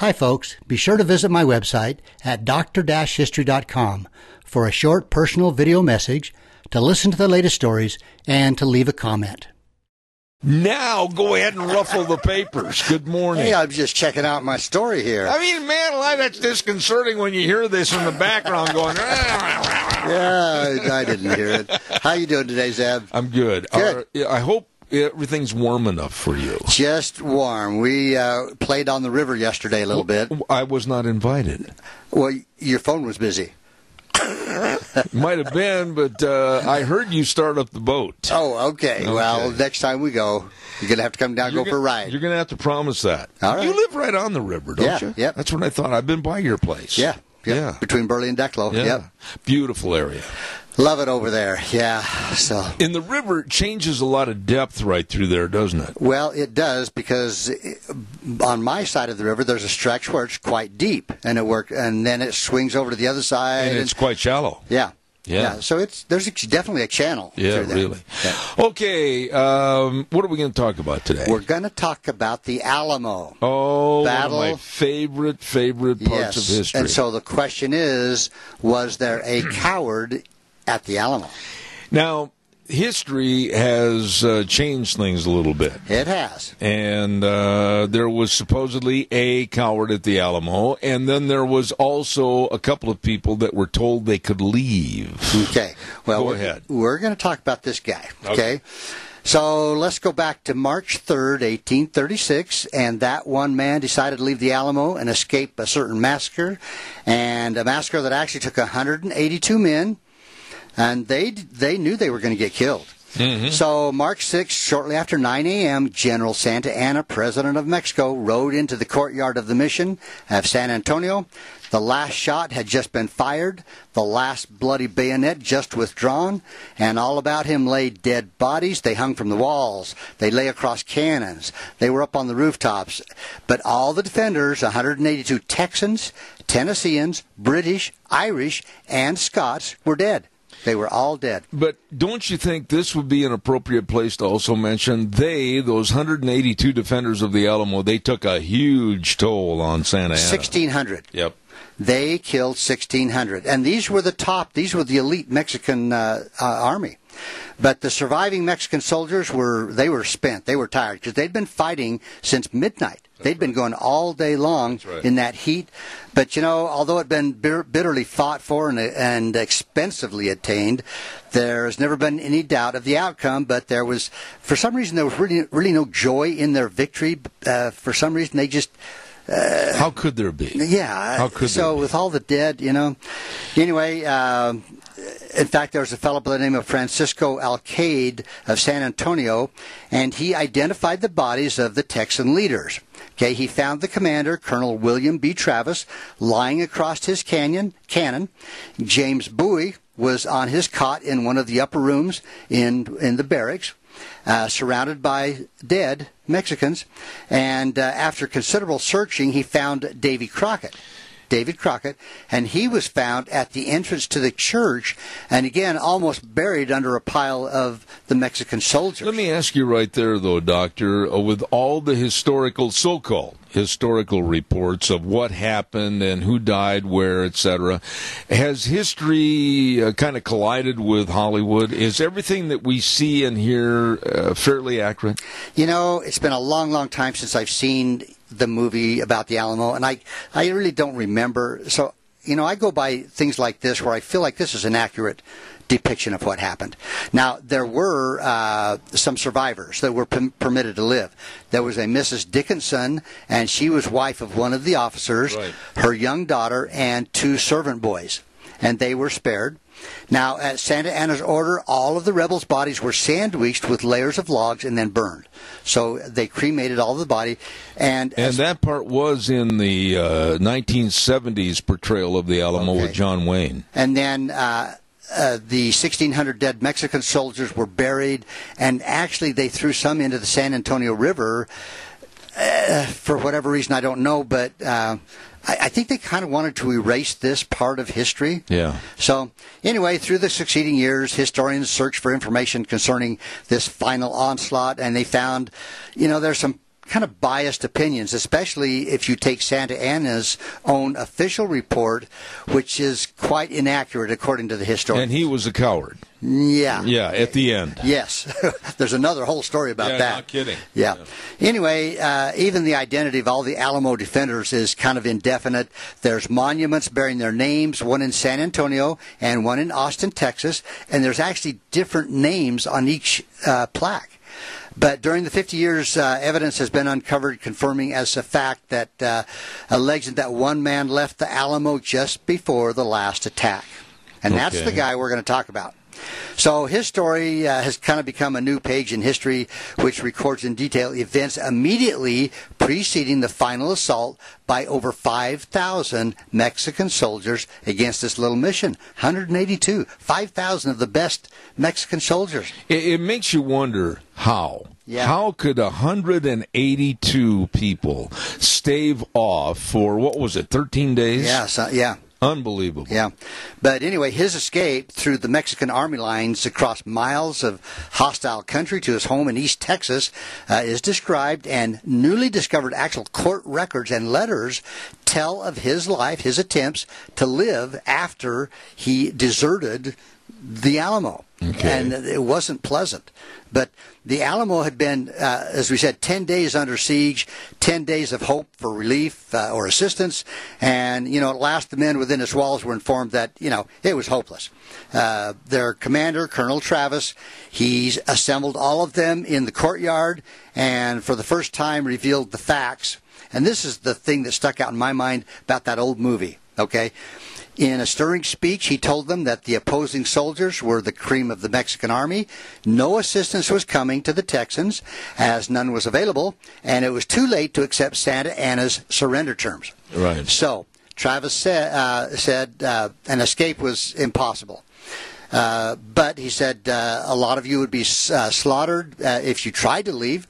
Hi, folks. Be sure to visit my website at dr-history.com for a short personal video message, to listen to the latest stories, and to leave a comment. Now go ahead and ruffle the papers. Good morning. Hey, I'm just checking out my story here. I mean, man, alive, that's disconcerting when you hear this in the background going. yeah, I didn't hear it. How you doing today, Zeb? I'm good. Good. Uh, I hope everything's warm enough for you. Just warm. We uh, played on the river yesterday a little bit. I was not invited. Well, your phone was busy. Might have been, but uh, I heard you start up the boat. Oh, okay. Okay. Well, next time we go, you're gonna have to come down, You're go gonna- for a ride. You're going to have to promise that. All right. You live right on the river, don't Yeah, you? Yeah. That's what I thought. I've been by your place. Yeah, yeah, Yeah. Between Burley and Declo. Yeah. Yep. Beautiful area. Love it over there. Yeah. So. And the river changes a lot of depth right through there, doesn't it? Well, it does because on my side of the river, there's a stretch where it's quite deep, and it work, and then it swings over to the other side. And it's quite shallow. yeah, Yeah. So it's there's definitely a channel. Yeah, really. Yeah. Okay, um, what are we going to talk about today? We're going to talk about the Alamo. oh, Battle. one of my favorite, favorite parts yes. of history. And so the question is, was there a coward at the Alamo? now, history has uh, changed things a little bit. It has. And uh, there was supposedly a coward at the Alamo, and then there was also a couple of people that were told they could leave. Okay. Well, Go we're. We're going to talk about this guy. Okay. Okay. So let's go back to March 3rd, 1836, and that one man decided to leave the Alamo and escape a certain massacre, and a massacre that actually took 182 men, and they they knew they were going to get killed. Mm-hmm. So March 6, shortly after 9 a.m., General Santa Anna, President of Mexico, rode into the courtyard of the mission of San Antonio. The last shot had just been fired, the last bloody bayonet just withdrawn, and all about him lay dead bodies. They hung from the walls. They lay across cannons. They were up on the rooftops. But all the defenders, 182 Texans, Tennesseans, British, Irish, and Scots, were dead. They were all dead. But don't you think this would be an appropriate place to also mention they, those 182 defenders of the Alamo, they took a huge toll on Santa Anna. 1,600. Yep. They killed 1,600. And these were the top, these were the elite Mexican uh, uh, army. But the surviving Mexican soldiers were, they were spent. They were tired because they'd been fighting since midnight. They'd been going all day long right. in that heat. But, you know, although it had been bitter, bitterly fought for and, and expensively attained, there's never been any doubt of the outcome. But there was, for some reason, there was really, really no joy in their victory. Uh, for some reason, they just, How could there be? yeah. How could so there be? with all the dead, you know. Anyway, um, in fact, there was a fellow by the name of Francisco Alcade of San Antonio, and he identified the bodies of the Texan leaders. Okay, he found the commander, Colonel William B. Travis, lying across his canyon cannon. James Bowie was on his cot in one of the upper rooms in in the barracks uh, surrounded by dead Mexicans. And uh, after considerable searching, he found Davy Crockett. David Crockett, and he was found at the entrance to the church, and again, almost buried under a pile of the Mexican soldiers. Let me ask you right there, though, Doctor, uh, with all the historical, so called historical reports of what happened and who died where, etc., has history uh, kind of collided with Hollywood? Is everything that we see and hear uh, fairly accurate? You know, it's been a long, long time since I've seen the movie about the Alamo, and I, I really don't remember. So, you know, I go by things like this where I feel like this is an accurate depiction of what happened. Now, there were uh, some survivors that were perm- permitted to live. There was a Mrs. Dickinson, and she was wife of one of the officers, Right. her young daughter, and two servant boys, and they were spared. Now, at Santa Anna's order, all of the rebels' bodies were sandwiched with layers of logs and then burned. So they cremated all of the body, and, And that part was in the uh, 1970s portrayal of the Alamo Okay. with John Wayne. and then uh, uh, the 1,600 dead Mexican soldiers were buried, and actually they threw some into the San Antonio River uh, for whatever reason I don't know, but uh, I, I think they kind of wanted to erase this part of history. Yeah. So, anyway, through the succeeding years, historians searched for information concerning this final onslaught, and they found, you know, there's some kind of biased opinions, especially if you take Santa Anna's own official report, which is quite inaccurate according to the historian. And he was a coward. Yeah. Yeah, at the end. Yes. There's another whole story about yeah, that. Not kidding. Yeah. yeah. Anyway, uh, even the identity of all the Alamo defenders is kind of indefinite. There's monuments bearing their names, one in San Antonio and one in Austin, Texas, and there's actually different names on each uh, plaque. But during the 50 years, uh, evidence has been uncovered confirming as a fact that uh, a legend that one man left the Alamo just before the last attack. And okay. that's the guy we're going to talk about. So his story uh, has kind of become a new page in history, which records in detail events immediately preceding the final assault by over 5,000 Mexican soldiers against this little mission. 182, 5,000 of the best Mexican soldiers. It, it makes you wonder how. Yeah. How could 182 people stave off for what was it, 13 days? Yeah, so, yeah. Unbelievable. Yeah. But anyway, his escape through the Mexican army lines across miles of hostile country to his home in East Texas uh, is described, and newly discovered actual court records and letters tell of his life, his attempts to live after he deserted the Alamo. Okay. And it wasn't pleasant. But the Alamo had been, uh, as we said, 10 days under siege, 10 days of hope for relief uh, or assistance. And, you know, at last the men within its walls were informed that, you know, it was hopeless. Uh, their commander, Colonel Travis, he's assembled all of them in the courtyard and for the first time revealed the facts. And this is the thing that stuck out in my mind about that old movie, okay? In a stirring speech, he told them that the opposing soldiers were the cream of the Mexican army. No assistance was coming to the Texans, as none was available, and it was too late to accept Santa Anna's surrender terms. Right. So, Travis said, uh, said uh, an escape was impossible. Uh, but he said uh, a lot of you would be uh, slaughtered uh, if you tried to leave,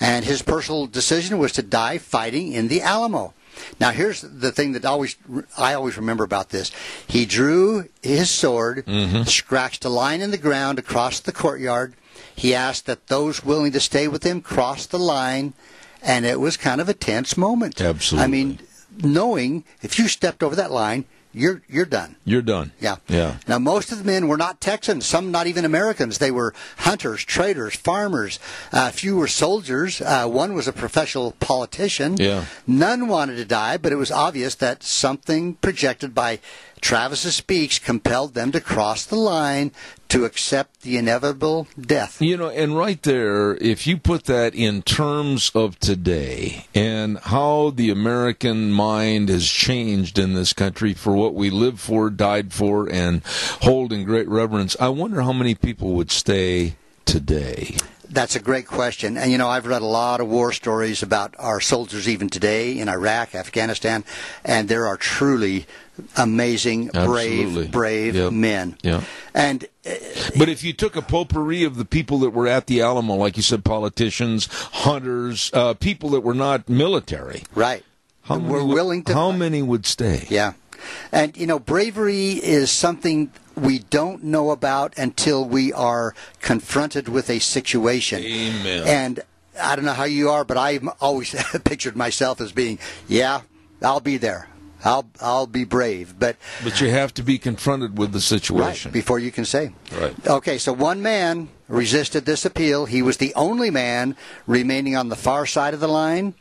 and his personal decision was to die fighting in the Alamo. Now, here's the thing that always I always remember about this. He drew his sword, mm-hmm. scratched a line in the ground across the courtyard. He asked that those willing to stay with him cross the line, and it was kind of a tense moment. Absolutely. I mean, knowing if you stepped over that line, you're you're done. You're done. Yeah. Yeah. Now most of the men were not Texans. Some not even Americans. They were hunters, traders, farmers. Uh, a few were soldiers. Uh, one was a professional politician. Yeah. None wanted to die, but it was obvious that something projected by Travis's speech compelled them to cross the line to accept the inevitable death. You know, and right there, if you put that in terms of today and how the American mind has changed in this country for what we live for, died for, and hold in great reverence, I wonder how many people would stay today. That's a great question. And, you know, I've read a lot of war stories about our soldiers even today in Iraq, Afghanistan, and there are truly amazing, Absolutely. brave, brave yep. men. Yeah. And uh, but if you took a potpourri of the people that were at the Alamo, like you said, politicians, hunters, uh, people that were not military, right, how we're willing to. How many would stay? Yeah, and you know, bravery is something we don't know about until we are confronted with a situation. Amen. And I don't know how you are, but I've always pictured myself as being, yeah, I'll be there. I'll I'll be brave, but but you have to be confronted with the situation right, before you can say. Right. Okay, so one man resisted this appeal. He was the only man remaining on the far side of the line,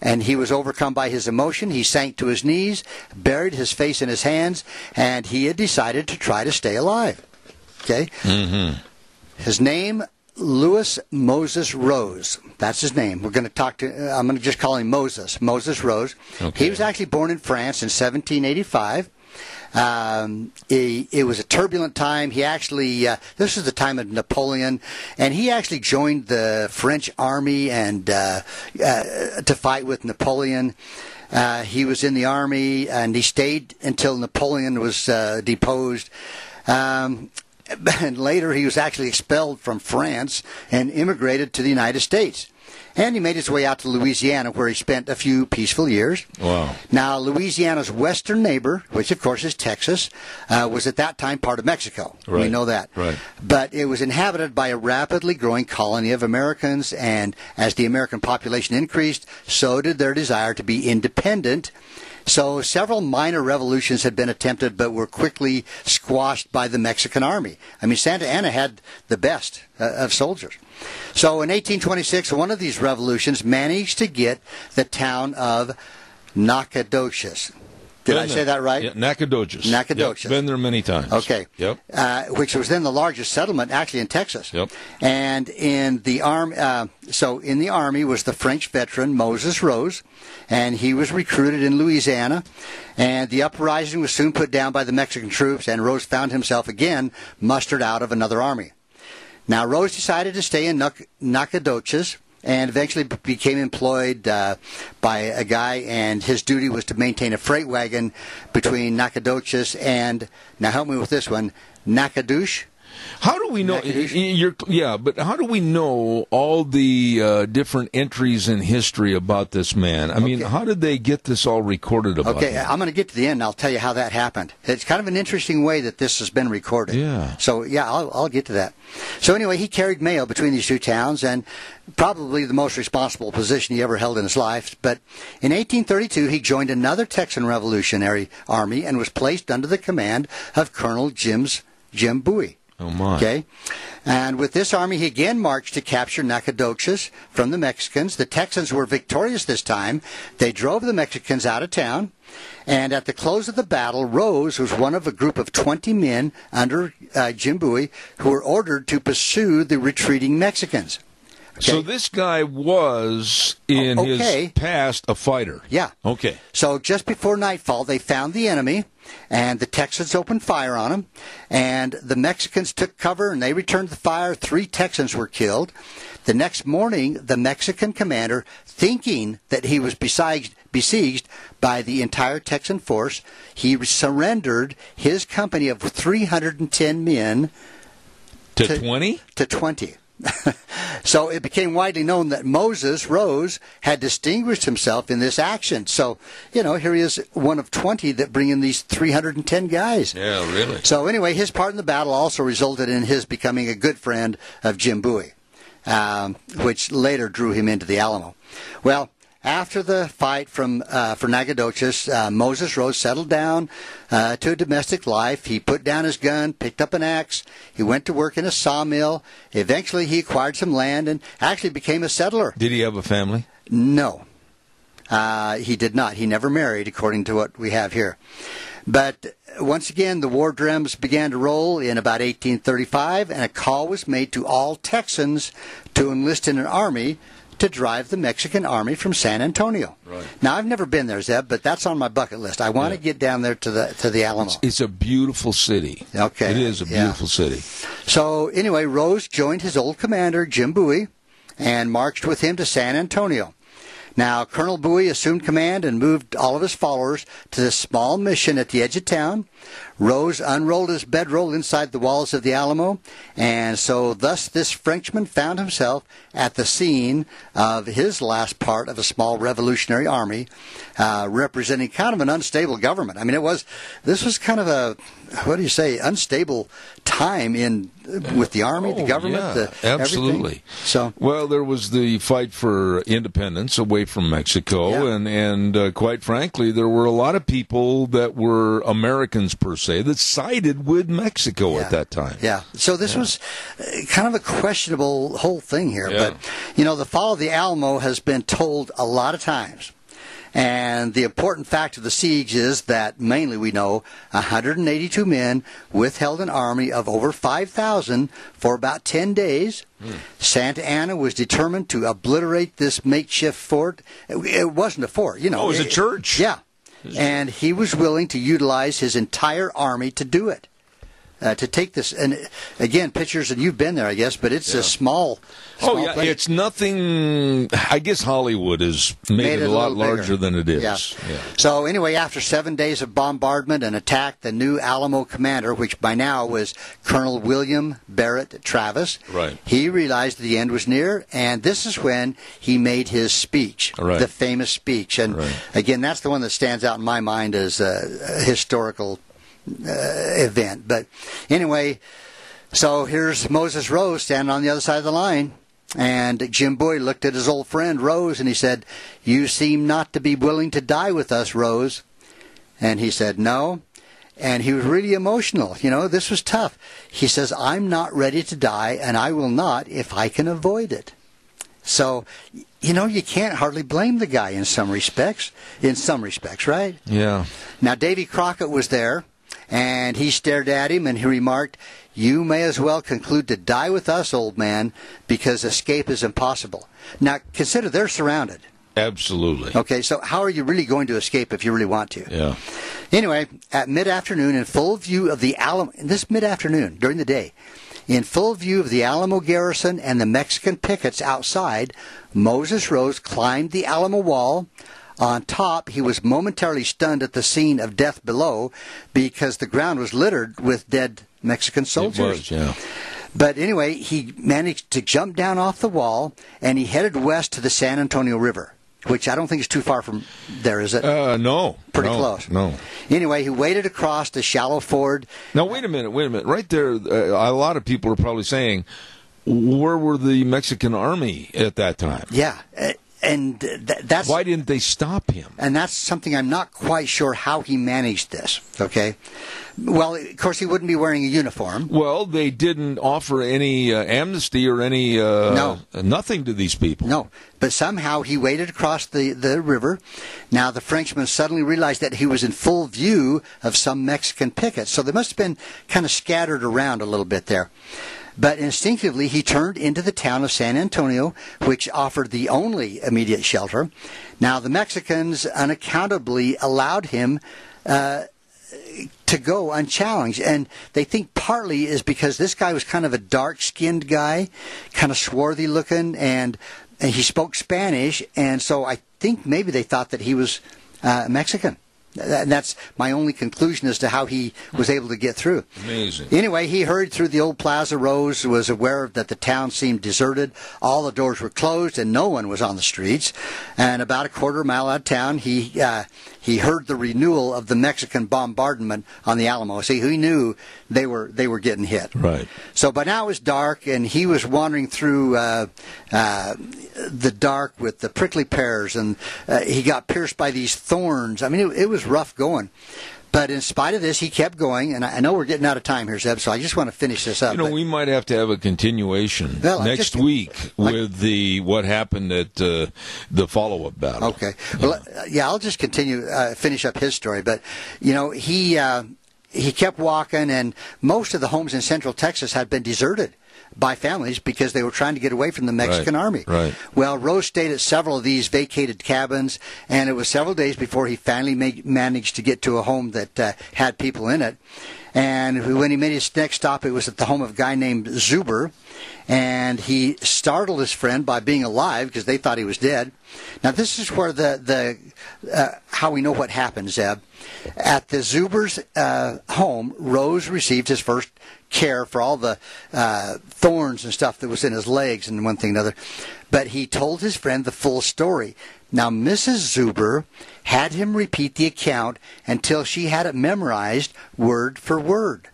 and he was overcome by his emotion. He sank to his knees, buried his face in his hands, and he had decided to try to stay alive. Okay. Mm-hmm. His name Louis Moses Rose. That's his name. We're going to talk to. Uh, I'm going to just call him Moses. Moses Rose. Okay. He was actually born in France in 1785. Um, he, it was a turbulent time. He actually, uh, this was the time of Napoleon, and he actually joined the French army and uh, uh, to fight with Napoleon. Uh, he was in the army, and he stayed until Napoleon was uh, deposed. Um, and later, he was actually expelled from France and immigrated to the United States. and he made his way out to Louisiana, where he spent a few peaceful years. Wow. Now, Louisiana's western neighbor, which of course is Texas, uh, was at that time part of Mexico. We know that. Right. But it was inhabited by a rapidly growing colony of Americans, and as the American population increased, so did their desire to be independent. So several minor revolutions had been attempted, but were quickly squashed by the Mexican army. I mean, Santa Anna had the best uh, of soldiers. So in 1826, one of these revolutions managed to get the town of Nacogdoches. Did I Been say there. that right? Yeah, Nacogdoches. Nacogdoches. Yep, been there many times. Okay. Yep. Uh, which was then the largest settlement actually in Texas. Yep. And in the arm, uh, so in the army was the French veteran Moses Rose, and he was recruited in Louisiana. And the uprising was soon put down by the Mexican troops, and Rose found himself again mustered out of another army. Now Rose decided to stay in Nac- Nacogdoches and eventually became employed uh, by a guy, and his duty was to maintain a freight wagon between Nacogdoches and now help me with this one, Natchitoches. How do we know? You're, yeah, but how do we know all the uh, different entries in history about this man? I mean, Okay. how did they get this all recorded about Okay, him? I'm going to get to the end. and I'll tell you how that happened. It's kind of an interesting way that this has been recorded. Yeah. So yeah, I'll, I'll get to that. So anyway, he carried mail between these two towns, and probably the most responsible position he ever held in his life. But in 1832, he joined another Texan Revolutionary Army and was placed under the command of Colonel Jim's Jim Bowie. Oh my! Okay. And with this army, he again marched to capture Nacogdoches from the Mexicans. The Texans were victorious this time. They drove the Mexicans out of town. And at the close of the battle, Rose was one of a group of 20 men under uh, Jim Bowie who were ordered to pursue the retreating Mexicans. So this guy was in oh, O- okay. his past a fighter. Yeah. Okay. So just before nightfall, they found the enemy, and the Texans opened fire on them. And the Mexicans took cover, and they returned the fire. Three Texans were killed. The next morning, the Mexican commander, thinking that he was besieged, besieged by the entire Texan force, he surrendered his company of 310 men To, To- twenty. to 20. so it became widely known that Moses Rose had distinguished himself in this action. So, you know, here he is, one of 20 that bring in these 310 guys. Yeah, really. So anyway, his part in the battle also resulted in his becoming a good friend of Jim Bowie, um, which later drew him into the Alamo. Well, after the fight from uh, for Nacogdoches, uh, Moses Rose settled down uh, to a domestic life. He put down his gun, picked up an axe. He went to work in a sawmill. Eventually, he acquired some land and actually became a settler. Did he have a family? No, uh, he did not. He never married, according to what we have here. But once again, the war drums began to roll in about 1835, and a call was made to all Texans to enlist in an army to drive the Mexican army from San Antonio. Right. Now, I've never been there, Zeb, but that's on my bucket list. I want to get down there to the to the Alamo. It's a beautiful city. Okay, It is a yeah. beautiful city. So anyway, Rose joined his old commander, Jim Bowie, and marched with him to San Antonio. Now, Colonel Bowie assumed command and moved all of his followers to this small mission at the edge of town. Rose unrolled his bedroll inside the walls of the Alamo, and so thus this Frenchman found himself at the scene of his last part of a small revolutionary army, uh, representing kind of an unstable government. I mean, it was this was kind of a what do you say unstable time in with the army, the Oh, government, yeah, the everything. absolutely. So Well, there was the fight for independence away from Mexico, Yeah. and and uh, quite frankly, there were a lot of people that were Americans per se that sided with Mexico Yeah. at that time. Yeah. So this was uh, kind of a questionable whole thing here. But, you know, the fall of the Alamo has been told a lot of times. And the important fact of the siege is that mainly we know 182 men withheld an army of over 5,000 for about 10 days. Hmm. Santa Anna was determined to obliterate this makeshift fort. It, it wasn't a fort, you know. Oh, it was a It- church. Yeah. And he was willing to utilize his entire army to do it. Uh, to take this. And again, pictures, and you've been there, I guess, but it's a small. Oh yeah, place. it's nothing. I guess Hollywood has made, Made it, it a lot little bigger. larger than it is. Yeah. Yeah. So anyway, after seven days of bombardment and attack, the new Alamo commander, which by now was Colonel William Barrett Travis, Right. he realized the end was near, and this is when he made his speech, Right. the famous speech. And Right. again, that's the one that stands out in my mind as a, historical Uh, event. But anyway, so here's Moses Rose standing on the other side of the line. And Jim Bowie looked at his old friend Rose and he said, You seem not to be willing to die with us, Rose. And he said, No. And he was really emotional. You know, this was tough. He says, I'm not ready to die, and I will not if I can avoid it. So, you know, you can't hardly blame the guy in some respects. In some respects, right? Yeah. Now, Davy Crockett was there, and he stared at him and he remarked, You may as well conclude to die with us, old man, because escape is impossible. Now, consider they're surrounded. Absolutely. Okay, so how are you really going to escape if you really want to? Yeah. Anyway, at mid afternoon, in full view of the Alamo, this mid afternoon, during the day, in full view of the Alamo garrison and the Mexican pickets outside, Moses Rose climbed the Alamo wall. On top, he was momentarily stunned at the scene of death below because the ground was littered with dead Mexican soldiers. Was. Yeah. But anyway, he managed to jump down off the wall and he headed west to the San Antonio River, which I don't think is too far from there, is it? Uh, no. Pretty No, close. No. Anyway, he waded across the shallow ford. Now wait a minute. Wait a minute. Right there, uh, a lot of people are probably saying, "Where were the Mexican army at that time? Yeah, uh, and th- that's Why didn't they stop him?" and that's something I'm not quite sure how he managed this. Okay, well, of course he wouldn't be wearing a uniform. Well, they didn't offer any uh, amnesty or any uh, No. nothing to these people. No, but somehow he waded across the, the river. Now the Frenchman suddenly realized that he was in full view of some Mexican pickets, so they must have been kind of scattered around a little bit there. But instinctively, he turned into the town of San Antonio, which offered the only immediate shelter. Now, the Mexicans unaccountably allowed him uh, to go unchallenged. And they think partly is because this guy was kind of a dark skinned guy, kind of swarthy looking, and, and he spoke Spanish. And so I think maybe they thought that he was uh, Mexican. And that's my only conclusion as to how he was able to get through. Amazing. Anyway, he hurried through the old Plaza Rose, was aware that the town seemed deserted. All the doors were closed and no one was on the streets. And about a quarter mile out of town, he uh, he heard the renewal of the Mexican bombardment on the Alamo. See, he knew they were they were getting hit. Right. So by now it was dark, and he was wandering through uh, uh, the dark with the prickly pears, and uh, he got pierced by these thorns. I mean, it, it was rough going. But in spite of this, he kept going, and I know we're getting out of time here, Zeb. So I just want to finish this up. You know, But- we might have to have a continuation Well, next just- week like- with the what happened at uh, the follow-up battle. Okay. Well, uh, yeah, I'll just continue, uh, finish up his story. But, you know, he, uh, he kept walking, and most of the homes in central Texas had been deserted by families because they were trying to get away from the Mexican Right, army. right. Well, Rose stayed at several of these vacated cabins, and it was several days before he finally ma- managed to get to a home that uh, had people in it. And when he made his next stop, it was at the home of a guy named Zuber. And he startled his friend by being alive because they thought he was dead. Now, this is where the, the uh, how we know what happened, Zeb. At the Zuber's uh, home, Rose received his first care for all the uh, thorns and stuff that was in his legs and one thing and another. But he told his friend the full story. Now, Mrs. Zuber had him repeat the account until she had it memorized word for word.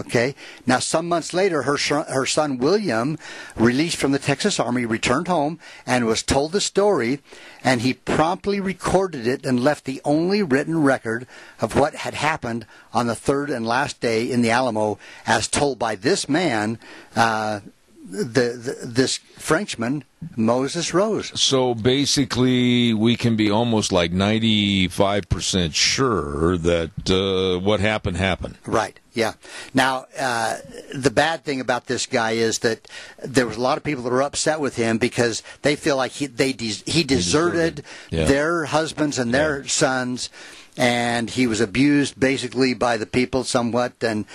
Okay. Now, some months later, her son, her son William, released from the Texas Army, returned home and was told the story, and he promptly recorded it and left the only written record of what had happened on the third and last day in the Alamo, as told by this man, uh, the, the this Frenchman Moses rose. So basically, we can be almost like 95% sure that uh, what happened happened. Right. Yeah. Now, uh, the bad thing about this guy is that there was a lot of people that were upset with him because they feel like he they de- he deserted, Yeah. their husbands and their sons, and he was abused basically by the people somewhat. And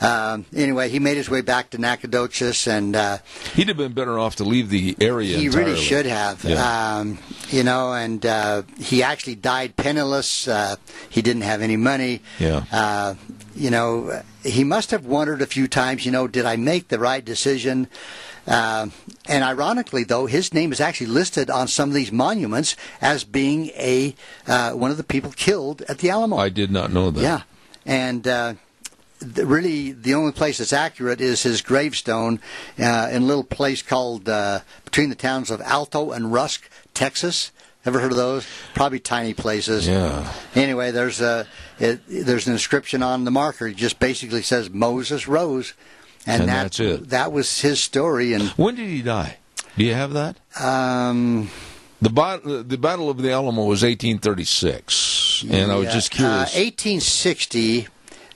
um, anyway, he made his way back to Nacogdoches, and uh, He'd have been better off to leave the area. He entirely. really should have. Yeah. Um, you know, and uh, he actually died penniless. Uh, he didn't have any money. Yeah. Uh, you know, he must have wondered a few times, you know, did I make the right decision? Uh, and ironically, though, his name is actually listed on some of these monuments as being a uh, one of the people killed at the Alamo. I did not know that. Yeah, and uh, really the only place that's accurate is his gravestone uh, in a little place called uh, between the towns of Alto and Rusk, Texas. Ever heard of those? Probably tiny places. Yeah. Anyway, there's a it, there's an inscription on the marker. It just basically says Moses rose, and, And that, that's it. That was his story. And When did he die? Do you have that? um, The, bat- the Battle of the Alamo was 1836, and I was yeah, just uh, curious. 1860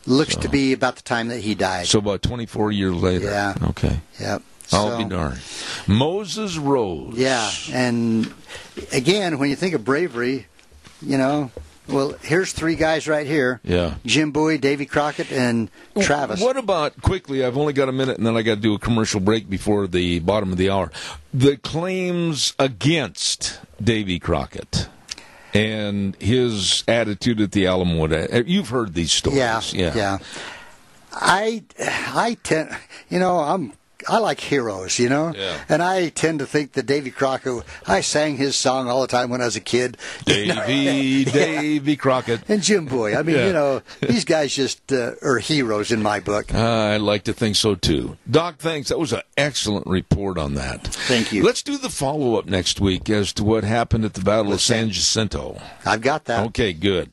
looks to be about the time that he died. so about 24 years later. Yeah. Okay. yep. I'll So- be darned. Moses rose. Yeah, and again, when you think of bravery, you know, well, here's three guys right here: Yeah. Jim Bowie, Davy Crockett, and Travis. What about quickly? I've only got a minute, and then I got to do a commercial break before the bottom of the hour. The claims against Davy Crockett and his attitude at the Alamo. You've heard these stories, Yeah, yeah, I, I tend, you know, I'm. I like heroes, you know, Yeah. and I tend to think that Davy Crockett. I sang his song all the time when I was a kid. you know. Davy, Davy Crockett. and Jim Bowie. I mean, Yeah. you know, these guys just uh, are heroes in my book. I like to think so too. Doc, thanks. That was an excellent report on that. Thank you. Let's do the follow up next week as to what happened at the Battle of San Jacinto. I've got that. Okay, good.